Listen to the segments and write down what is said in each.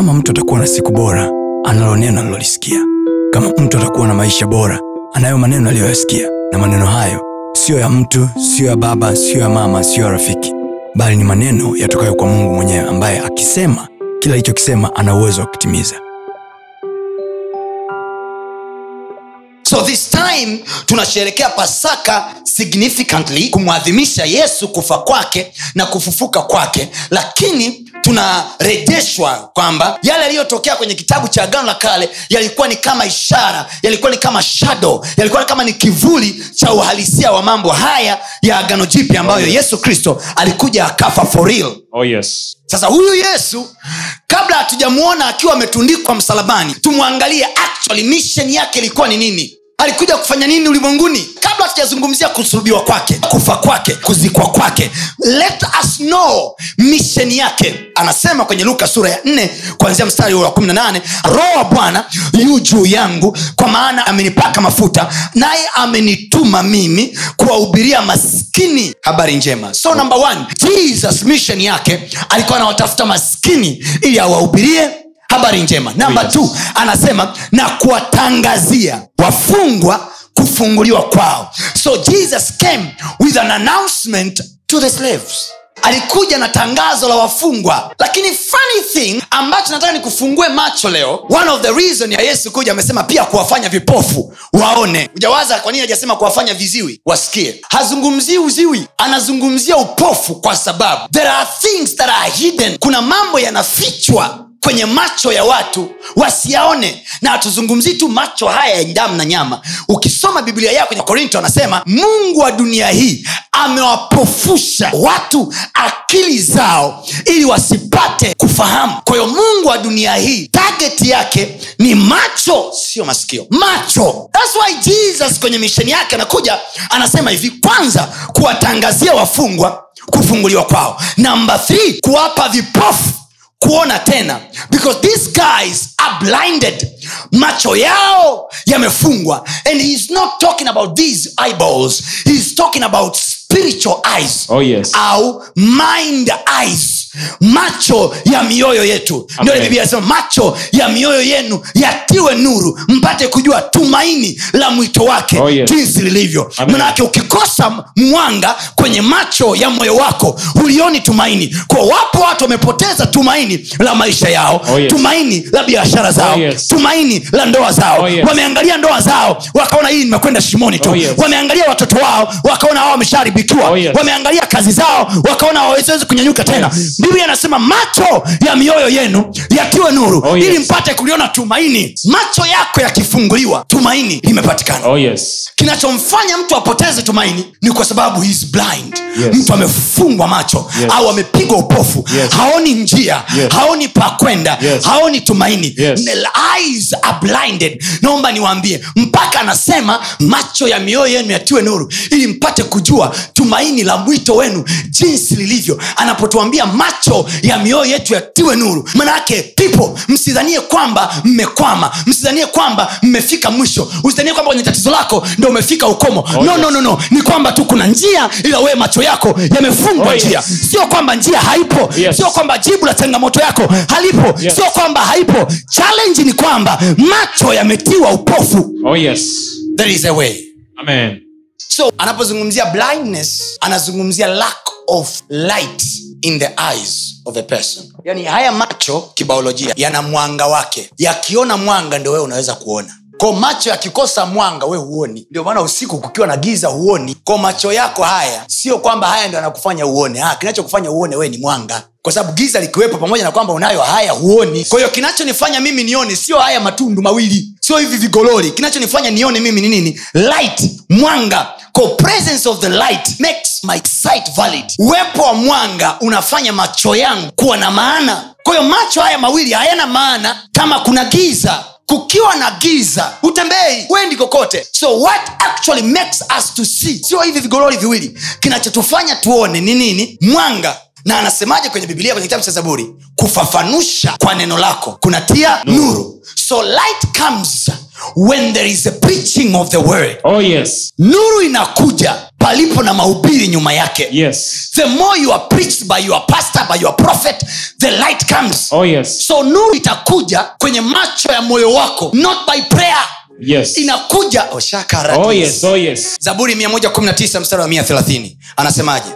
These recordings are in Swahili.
kama mtu atakuwa na siku bora analo neno alilolisikia kama mtu atakuwa na maisha bora anayo maneno aliyoyasikia. Na maneno hayo siyo ya mtu siyo ya baba siyo ya mama siyo ya rafiki. Bali ni maneno yatokayo kwa mungu mwenyewe ambaye akisema kila alichokisema ana uwezo wa kutimiza. So this time tunasherekea pasaka significantly kumwadhimisha yesu kufa kwake na kufufuka kwake. Lakini tunarejeshwa kwamba yale yaliyotokea kwenye kitabu cha agano la kale yalikuwa ni kama ishara yalikuwa ni kama shadow yalikuwa ni kama ni kivuli cha uhalisia wa mambo haya ya agano jipya ambayo yesu kristo alikuja akafa for real. Oh, yes. sasa huyu yesu kabla hatujamuona akiwa ametundikwa msalabani tumwangalie actually mission yake ilikuwa ni nini? Alikuja kufanya nini ulimwenguni kabla hatujazungumzia kusulubiwa kwake kufa kwake kuzikwa kwake. Let us know mission yake. Anasema kwenye luka sura ya 4 kuanzia mstari wa 18 roho wa bwana yu juu yangu kwa maana amenipaka mafuta naye amenituma mimi kuwahubiria maskini. Habari njema. So number one jesus mission yake alikuwa anawatafuta maskini ili awahubirie. Habari njema. Namba Yes. anasema na kuwatangazia wafungwa kufunguliwa kwao. So jesus came with an announcement to the slaves. Alikuja na tangazo la wafungwa. Lakini funny thing ambacho nataka nikufungue macho leo one of the reason ya yesu kuja amesema pia kuwafanya vipofu waone. Ujawaza kwa nini hajasema kuwafanya viziwi? Wasikie. Hazungumzii uziwi anazungumzia upofu kwa sababu there are things that are hidden. Kuna mambo yanafichwa kwenye macho ya watu wasiyaone. Na hatuzungumzii tu macho haya ya damu na nyama. Ukisoma biblia yao kwenye korinto anasema mungu wa dunia hii amewapofusha watu akili zao ili wasipate kufahamu. Kwa hiyo mungu wa dunia hii tageti yake ni macho sio masikio. Macho. That's why jesus kwenye misheni yake anakuja anasema hivi kwanza kuwatangazia wafungwa kufunguliwa kwao. Namba kuwapa vipofu kuona tena. Because these guys are blinded. Macho yao yamefungwa. And he's not talking about these eyeballs. He's talking about spiritual eyes. Oh, yes. au mind eyes macho ya mioyo yetu ndio biblia inasema macho ya mioyo yenu yatiwe nuru mpate kujua tumaini la mwito wake Oh, yes. jinsi lilivyo manake ukikosa mwanga kwenye macho ya moyo wako hulioni tumaini kwa wapo watu wamepoteza tumaini la maisha yao Oh, yes. tumaini la biashara zao Oh, yes. tumaini la ndoa zao Oh, yes. wameangalia ndoa zao wakaona hii nimekwenda shimoni tu Oh, yes. wameangalia watoto wao wakaona wao wameshaharibikiwa Oh, yes. wameangalia kazi zao wakaona hawawezi kunyanyuka tena Yes. Biblia anasema macho ya mioyo yenu yatiwe nuru Oh, yes. ili mpate kuliona tumaini macho yako yakifunguliwa tumaini limepatikana Oh, yes. kinachomfanya mtu apoteze tumaini ni kwa sababu he's blind Yes. mtu amefungwa macho Yes. au amepigwa upofu Yes. haoni njia Yes. haoni pa kwenda Yes. haoni tumaini Yes. Eyes are blinded naomba niwaambie mpaka anasema macho ya mioyo yenu yatiwe nuru ili mpate kujua tumaini la mwito wenu jinsi lilivyo anapotuambia macho ya mioyo yetu yatiwe nuru manake people msidhanie kwamba mmekwama msidhanie kwamba mmefika mwisho usidhanie kwamba kwenye tatizo lako ndo umefika ukomo Oh, no, yes. no, no, no ni kwamba tu kuna njia ila wewe macho yako yamefungwa Oh, yes. njia sio kwamba njia haipo Yes. sio kwamba jibu la changamoto yako halipo Yes. sio kwamba haipo challenge ni kwamba macho yametiwa upofu Oh, yes. there is a way Amen. so anapozungumzia blindness anazungumzia lack of light in the eyes of a person. Yani haya macho kibaolojia yana mwanga wake. Yakiona mwanga ndio wewe unaweza kuona. Ko macho yakikosa mwanga we huoni. Ndio maana usiku kukiwa na giza huoni. Ko macho yako haya sio kwamba haya ndio anakufanya uone. Ha, kinachokufanya uone wewe ni mwanga. Kwa sababu giza likiwepo pamoja na kwamba unayo haya huoni. Kwa hiyo kinachonifanya mimi nione sio haya matundu mawili sio hivi vigololi. Kinachonifanya nione mimi ni nini? Light mwanga. Presence of the light makes my sight valid. Uwepo wa mwanga unafanya macho yangu kuwa na maana. Kwa hiyo macho haya mawili hayana maana kama kuna giza. Kukiwa na giza utembei wendi kokote. So what actually makes us to see? Sio hivi vigololi viwili. Kinachotufanya tuone ni nini? Mwanga na anasemaje kwenye biblia kwenye kitabu cha zaburi kufafanusha kwa neno lako kunatia nuru so light comes when there is a preaching of the word Oh yes. nuru inakuja palipo na mahubiri nyuma yake Yes. the more you are preached by your pastor by your prophet the light comes Oh yes. so nuru itakuja kwenye macho ya moyo wako not by prayer Yes. inakuja oh, Oh yes. Oh yes. zaburi 119 mstari wa 130 anasemaje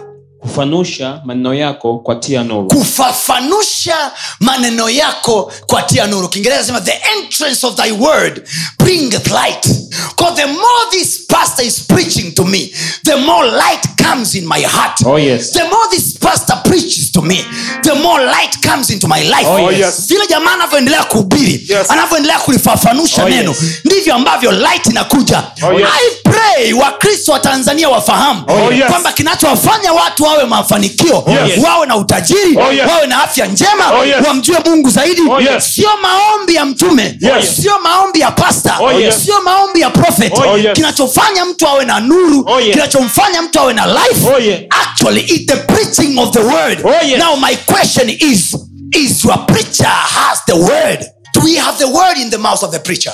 Kufanusha maneno yako kwa tia nuru. kufafanusha maneno yako kwa tia nuru kiingereza sema the entrance of thy word bringeth light because the more this pastor is preaching to me the more light comes in my heart Oh yes. the more this pastor preaches to me the more light comes into my life Oh, yes. vile jamaa anavyoendelea kuhubiri Yes. anavyoendelea kulifafanusha Oh, neno yes. ndivyo ambavyo light inakuja Oh, yes. i pray wakristo wa tanzania wafahamu Oh, yes. kwamba kinachowafanya watu wawe mafanikio yes. wawe na utajiri Oh, yes. wawe na afya njema Oh, yes. wamjue mungu zaidi Oh, yes. sio maombi ya mtume Yes. sio maombi ya pasta Oh, yes. sio maombi ya profet Oh, yes. kinachofanya mtu awe na nuru Oh, yes. kinachomfanya mtu awe na life Oh, yes. actually it's the preaching of the word Oh, yes. now my question is is your preacher has the word do we have the word in the mouth of the preacher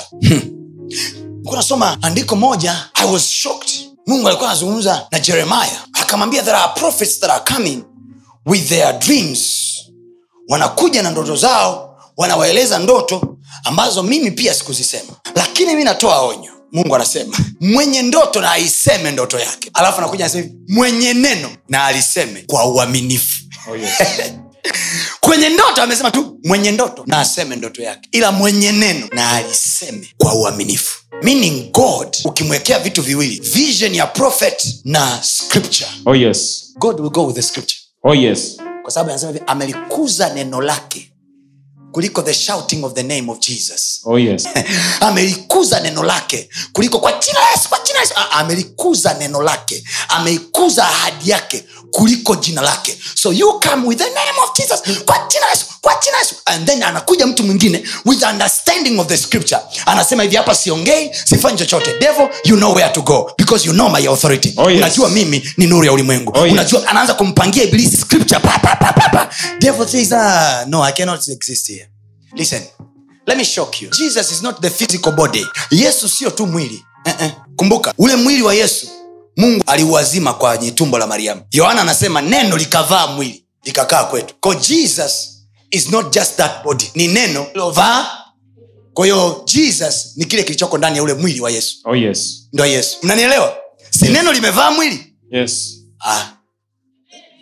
kunasoma andiko moja i was shocked mungu alikuwa anazungumza na jeremiah akamwambia there are prophets that are coming with their dreams. Wanakuja na ndoto zao wanawaeleza ndoto ambazo mimi pia sikuzisema. Lakini mi natoa onyo. Mungu anasema mwenye ndoto na aiseme ndoto yake. Alafu anakuja anasema hivi mwenye neno na aliseme kwa uaminifu. Oh yes. kwenye ndoto amesema tu mwenye ndoto na aseme ndoto yake. Ila mwenye neno na aliseme kwa uaminifu. Meaning god ukimwekea vitu viwili vision ya prophet na scripture. Oh yes. god will go with the scripture. Oh yes. kwa sababu anasema hivi amelikuza neno lake kuliko the shouting of the name of jesus. Oh yes. amelikuza neno lake kuliko kwa jina yesu kwa jina yesu. Amelikuza neno lake ameikuza ahadi yake kuliko jina lake. So you come with the name of jesus kwa jina yesu kwa jina yesu. And then anakuja mtu mwingine with understanding of the scripture. Anasema hivi hapa siongei sifanyi chochote. Devil you know where to go because you know my authority. Oh, yes. unajua mimi ni nuru ya ulimwengu. Oh, yes. unajua anaanza kumpangia ibilisi scripture pa, pa, pa, pa, pa. devil says ah, no i cannot exist here listen let me shock you. Jesus is not the physical body. Yesu sio tu mwili. Uh-uh. kumbuka ule mwili wa yesu mungu aliuazima kwenye tumbo la mariamu. Yohana anasema neno likavaa mwili likakaa kwetu. Ko jesus is not just that body. Ni neno lilovaa. Kwahiyo jesus ni kile kilichoko ndani ya ule mwili wa yesu. Oh yes. ndo yesu. Mnanielewa? Si neno limevaa mwili? Yes. ah.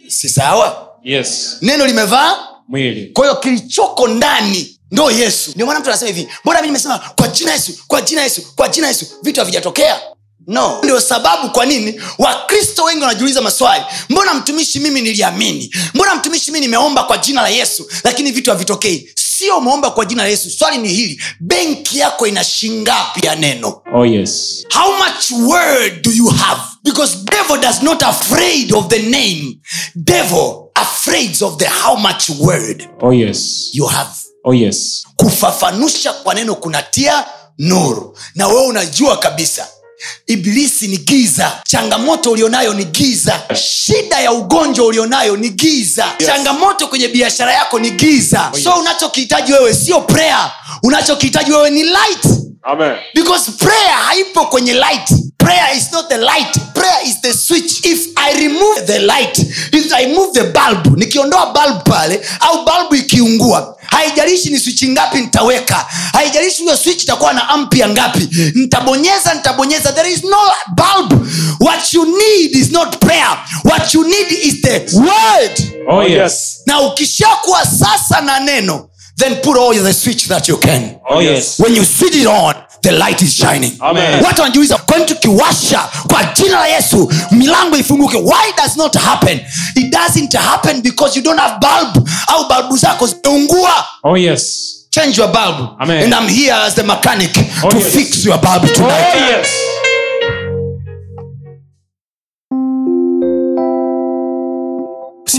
si sawa? Yes. neno limevaa Mwili. kwa hiyo kilichoko ndani ndo yesu. Ndio maana mtu anasema hivi mbona mi nimesema kwa jina yesu kwa jina yesu kwa jina yesu vitu havijatokea? No. Ndio sababu kwa nini wakristo wengi wanajiuliza maswali mbona mtumishi mimi niliamini? Mbona mtumishi mimi nimeomba kwa jina la yesu lakini vitu havitokei? Sio umeomba kwa jina la yesu. Swali ni hili benki yako ina shingapi ya neno? Oh yes. how much word do you have? Because devil does not afraid of the name. Devil afraid of the how much word Oh yes. you have Oh yes. kufafanusha kwa neno kunatia nuru. Na wewe unajua kabisa ibilisi ni giza. Changamoto ulionayo ni giza. Shida ya ugonjwa ulionayo ni giza. Yes. changamoto kwenye biashara yako ni giza. Oh, so unachokihitaji wewe sio prayer. Unachokihitaji wewe ni light. Amen. because prayer haipo kwenye light prayer is not the light. Prayer is the switch. If i remove the light if i move the bulb nikiondoa bulb pale au bulb ikiungua haijalishi ni swichi ngapi nitaweka haijalishi hiyo switch itakuwa na ampia ngapi nitabonyeza nitabonyeza. There is no bulb. What you need is not prayer. What you need is the word. Oh yes. na ukishakuwa sasa na neno then put all the switch that you can Oh yes. when you switch it on the light is shining Amen. watu wanajiuliza kwani tukiwasha kwa jina la yesu milango ifunguke why does not happen it doesn't happen because you don't have bulb au balbu zako zimeungua Oh yes. change your bulb Amen. and i'm here as the mechanic Oh, to yes. fix your bulb Oh yes.